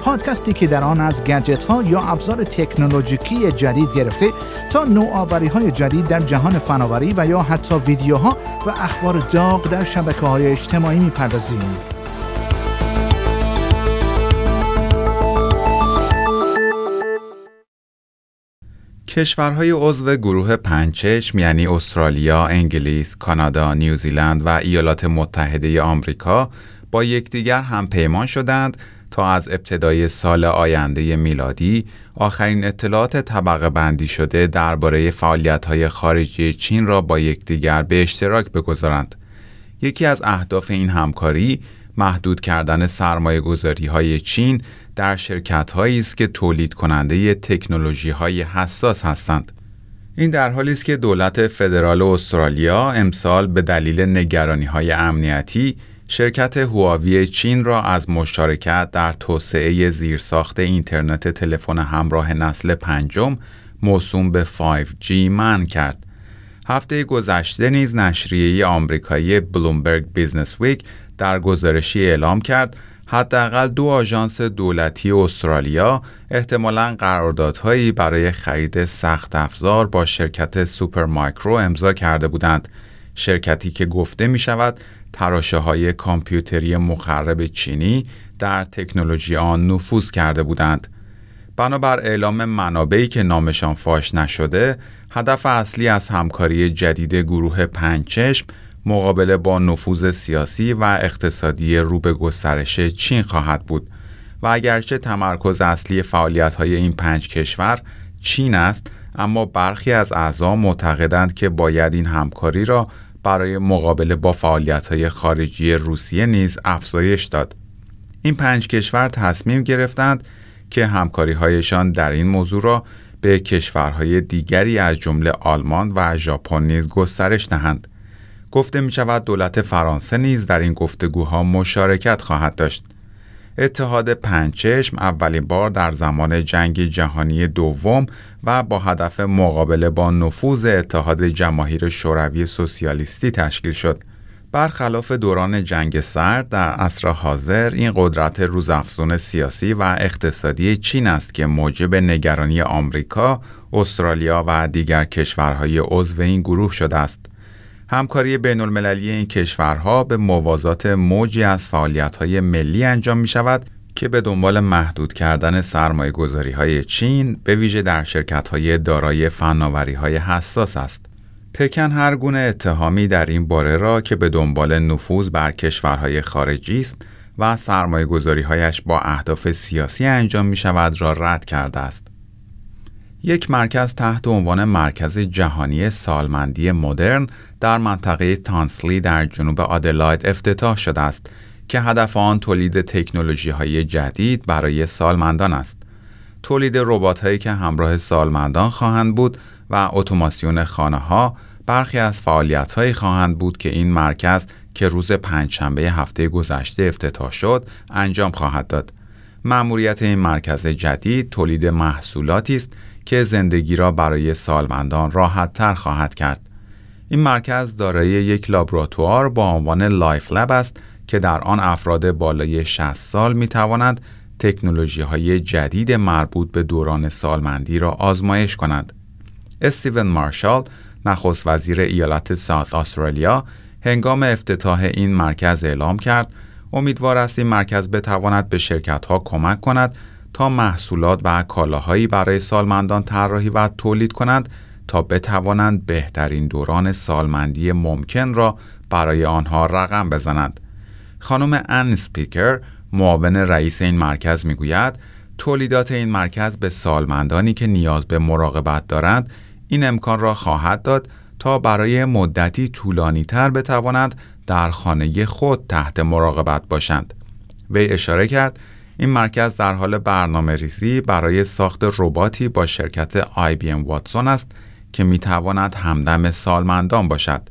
پادکستی که در آن از گجت ها یا ابزار تکنولوژیکی جدید گرفته تا نوآوری های جدید در جهان فناوری و یا حتی ویدیوها و اخبار داغ در شبکه های اجتماعی می‌پردازیم. کشورهای عضو گروه پنچشم یعنی استرالیا، انگلیس، کانادا، نیوزیلند و ایالات متحده آمریکا با یکدیگر هم پیمان شدند تا از ابتدای سال آینده میلادی آخرین اطلاعات طبقه بندی شده درباره فعالیت‌های خارجی چین را با یکدیگر به اشتراک بگذارند. یکی از اهداف این همکاری محدود کردن سرمایه گذاری های چین در شرکت است که تولید کننده تکنولوژی های حساس هستند. این در حالی است که دولت فدرال استرالیا امسال به دلیل نگرانی های امنیتی شرکت هواوی چین را از مشارکت در توسعه زیرساخت اینترنت تلفن همراه نسل پنجم موسوم به 5G منع کرد. هفته گذشته نیز نشریه آمریکایی بلومبرگ بیزنس ویک در گزارشی اعلام کرد حداقل دو آژانس دولتی استرالیا احتمالاً قراردادهایی برای خرید سخت افزار با شرکت سوپر مایکرو امضا کرده بودند شرکتی که گفته می شود تراشه های کامپیوتری مخرب چینی در تکنولوژی آن نفوذ کرده بودند. بنابر اعلام منابعی که نامشان فاش نشده، هدف اصلی از همکاری جدید گروه پنجچشم مقابله با نفوذ سیاسی و اقتصادی رو به گسترش چین خواهد بود و اگرچه تمرکز اصلی فعالیت های این پنج کشور چین است اما برخی از اعضا معتقدند که باید این همکاری را برای مقابله با های خارجی روسیه نیز افزایش داد. این پنج کشور تصمیم گرفتند که هایشان در این موضوع را به کشورهای دیگری از جمله آلمان و ژاپن نیز گسترش دهند. گفته می شود دولت فرانسه نیز در این گفتگوها مشارکت خواهد داشت. اتحاد پنچشم اولین بار در زمان جنگ جهانی دوم و با هدف مقابله با نفوذ اتحاد جماهیر شوروی سوسیالیستی تشکیل شد. برخلاف دوران جنگ سرد در عصر حاضر این قدرت روزافزون سیاسی و اقتصادی چین است که موجب نگرانی آمریکا، استرالیا و دیگر کشورهای عضو این گروه شده است. همکاری بین المللی این کشورها به موازات موجی از فعالیت های ملی انجام می شود که به دنبال محدود کردن سرمایه گذاری های چین به ویژه در شرکت های دارای فناوری های حساس است. پکن هر گونه اتهامی در این باره را که به دنبال نفوذ بر کشورهای خارجی است و سرمایه گذاری هایش با اهداف سیاسی انجام می شود را رد کرده است. یک مرکز تحت عنوان مرکز جهانی سالمندی مدرن در منطقه تانسلی در جنوب آدلاید افتتاح شده است که هدف آن تولید تکنولوژی های جدید برای سالمندان است. تولید ربات هایی که همراه سالمندان خواهند بود و اتوماسیون خانه ها برخی از فعالیت هایی خواهند بود که این مرکز که روز پنجشنبه هفته گذشته افتتاح شد انجام خواهد داد. مأموریت این مرکز جدید تولید محصولاتی است که زندگی را برای سالمندان راحت تر خواهد کرد. این مرکز دارای یک لابراتوار با عنوان Life Lab است که در آن افراد بالای 60 سال می توانند تکنولوژی های جدید مربوط به دوران سالمندی را آزمایش کنند. استیون مارشال نخست وزیر ایالت ساوت استرالیا هنگام افتتاح این مرکز اعلام کرد امیدوار است این مرکز بتواند به شرکت ها کمک کند تا محصولات و کالاهایی برای سالمندان طراحی و تولید کنند تا بتوانند بهترین دوران سالمندی ممکن را برای آنها رقم بزنند. خانم ان سپیکر معاون رئیس این مرکز می‌گوید تولیدات این مرکز به سالمندانی که نیاز به مراقبت دارند این امکان را خواهد داد تا برای مدتی طولانی تر بتوانند در خانه خود تحت مراقبت باشند. وی اشاره کرد این مرکز در حال برنامه ریزی برای ساخت رباتی با شرکت IBM واتسون است که می تواند همدم سالمندان باشد.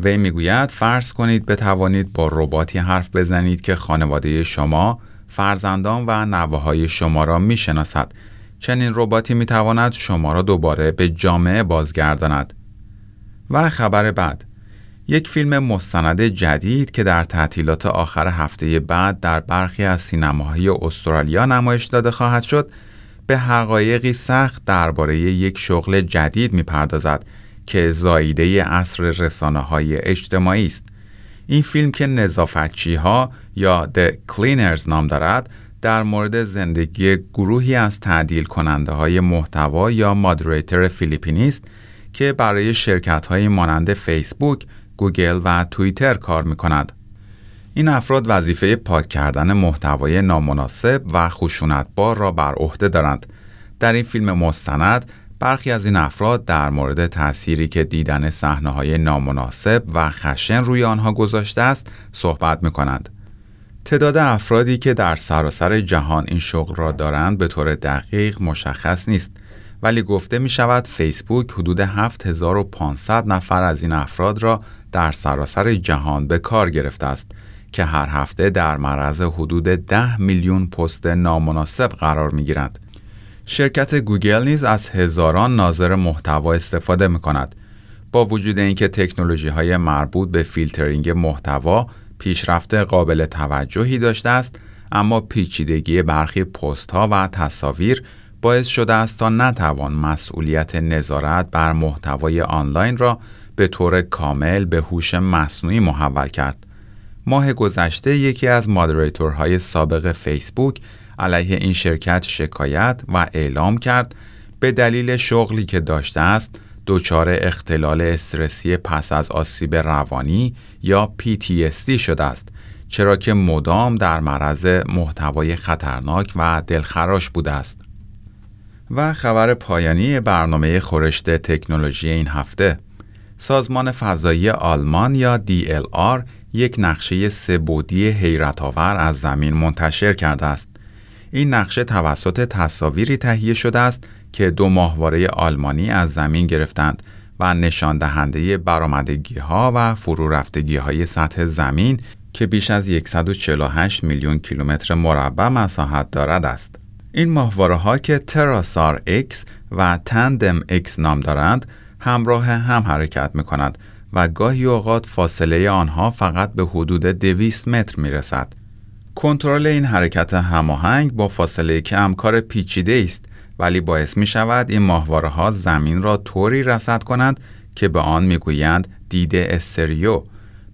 وی می‌گوید فرض کنید بتوانید با رباتی حرف بزنید که خانواده شما، فرزندان و نوه شما را می شناسد. چنین رباتی می تواند شما را دوباره به جامعه بازگرداند. و خبر بعد یک فیلم مستند جدید که در تعطیلات آخر هفته بعد در برخی از سینماهای استرالیا نمایش داده خواهد شد به حقایقی سخت درباره یک شغل جدید می‌پردازد که زاییده اصر رسانه های اجتماعی است. این فیلم که نظافتچی ها یا The Cleaners نام دارد در مورد زندگی گروهی از تعدیل کننده های محتوا یا مادریتر فیلیپینی است که برای شرکت های مانند فیسبوک، گوگل و توییتر کار می کند. این افراد وظیفه پاک کردن محتوای نامناسب و خشونتبار را بر عهده دارند. در این فیلم مستند برخی از این افراد در مورد تأثیری که دیدن صحنه های نامناسب و خشن روی آنها گذاشته است صحبت می کنند. تعداد افرادی که در سراسر جهان این شغل را دارند به طور دقیق مشخص نیست ولی گفته می شود فیسبوک حدود 7500 نفر از این افراد را در سراسر جهان به کار گرفته است که هر هفته در معرض حدود 10 میلیون پست نامناسب قرار می گیرند. شرکت گوگل نیز از هزاران ناظر محتوا استفاده می کند. با وجود اینکه تکنولوژی های مربوط به فیلترینگ محتوا پیشرفت قابل توجهی داشته است، اما پیچیدگی برخی پست ها و تصاویر باعث شده است تا نتوان مسئولیت نظارت بر محتوای آنلاین را به طور کامل به هوش مصنوعی محول کرد. ماه گذشته یکی از مادریتورهای سابق فیسبوک علیه این شرکت شکایت و اعلام کرد به دلیل شغلی که داشته است دچار اختلال استرسی پس از آسیب روانی یا PTSD شده است چرا که مدام در معرض محتوای خطرناک و دلخراش بوده است. و خبر پایانی برنامه خورشت تکنولوژی این هفته سازمان فضایی آلمان یا DLR یک نقشه سبودی حیرت آور از زمین منتشر کرده است. این نقشه توسط تصاویری تهیه شده است که دو ماهواره آلمانی از زمین گرفتند و نشان دهنده برآمدگی ها و فرو رفتگی های سطح زمین که بیش از 148 میلیون کیلومتر مربع مساحت دارد است. این ماهواره ها که تراسار X و تندم X نام دارند همراه هم حرکت می کند و گاهی اوقات فاصله آنها فقط به حدود 200 متر می رسد. کنترل این حرکت هماهنگ با فاصله کم کار پیچیده است ولی باعث می شود این ماهواره ها زمین را طوری رصد کنند که به آن می گویند دید استریو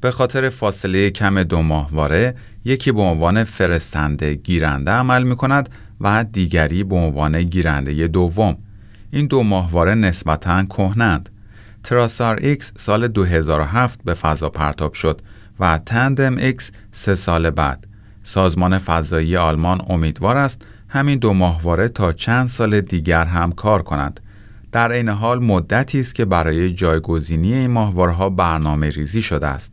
به خاطر فاصله کم دو ماهواره یکی به عنوان فرستنده گیرنده عمل می کند و دیگری به عنوان گیرنده دوم این دو ماهواره نسبتاً کهنند تراسار X سال 2007 به فضا پرتاب شد و تندم X سه سال بعد. سازمان فضایی آلمان امیدوار است همین دو ماهواره تا چند سال دیگر هم کار کنند. در این حال مدتی است که برای جایگزینی این ماهواره‌ها برنامه ریزی شده است.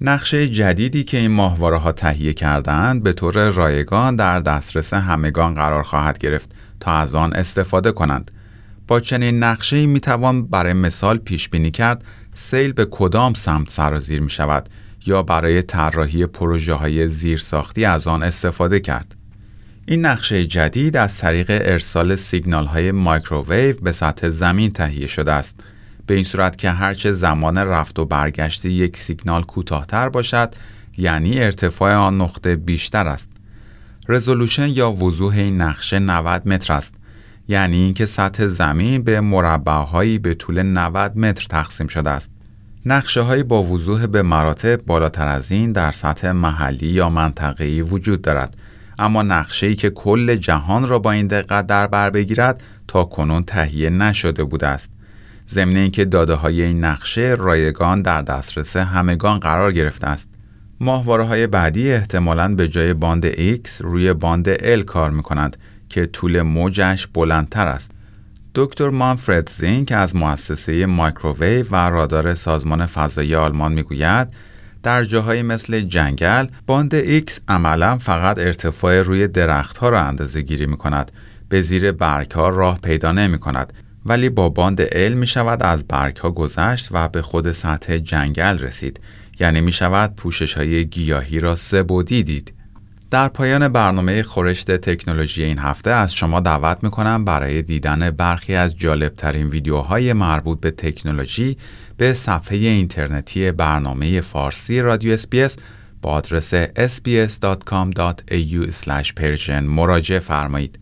نقشه جدیدی که این ماهواره ها تهیه کردهاند به طور رایگان در دسترس همگان قرار خواهد گرفت تا از آن استفاده کنند. چنین نقشه می توان برای مثال پیش بینی کرد سیل به کدام سمت سرازیر می شود یا برای طراحی پروژه های زیرساختی از آن استفاده کرد. این نقشه جدید از طریق ارسال سیگنال های مایکروویو به سطح زمین تهیه شده است. به این صورت که هرچه زمان رفت و برگشت یک سیگنال کوتاهتر باشد یعنی ارتفاع آن نقطه بیشتر است. رزولوشن یا وضوح این نقشه 90 متر است. یعنی اینکه سطح زمین به مربعهایی به طول 90 متر تقسیم شده است. نقشه های با وضوح به مراتب بالاتر از این در سطح محلی یا منطقه‌ای وجود دارد. اما نقشه ای که کل جهان را با این دقت در بر بگیرد تا کنون تهیه نشده بوده است. ضمن اینکه داده های این نقشه رایگان در دسترس همگان قرار گرفته است. ماهواره های بعدی احتمالاً به جای باند X روی باند L کار می کند که طول موجش بلندتر است. دکتر مانفرد زینک از مؤسسه مایکروویو و رادار سازمان فضایی آلمان می‌گوید در جاهایی مثل جنگل باند X عملا فقط ارتفاع روی درختها را اندازه گیری می کند به زیر برگ ها راه پیدا نمی کند ولی با باند L می شود از برگ ها گذشت و به خود سطح جنگل رسید. یعنی می شود پوشش های گیاهی را سه بعدی دید. در پایان برنامه خورشت تکنولوژی این هفته از شما دعوت می کنم برای دیدن برخی از جالبترین ویدیوهای مربوط به تکنولوژی به صفحه اینترنتی برنامه فارسی رادیو SBS با آدرس sbs.com.au مراجعه فرمایید.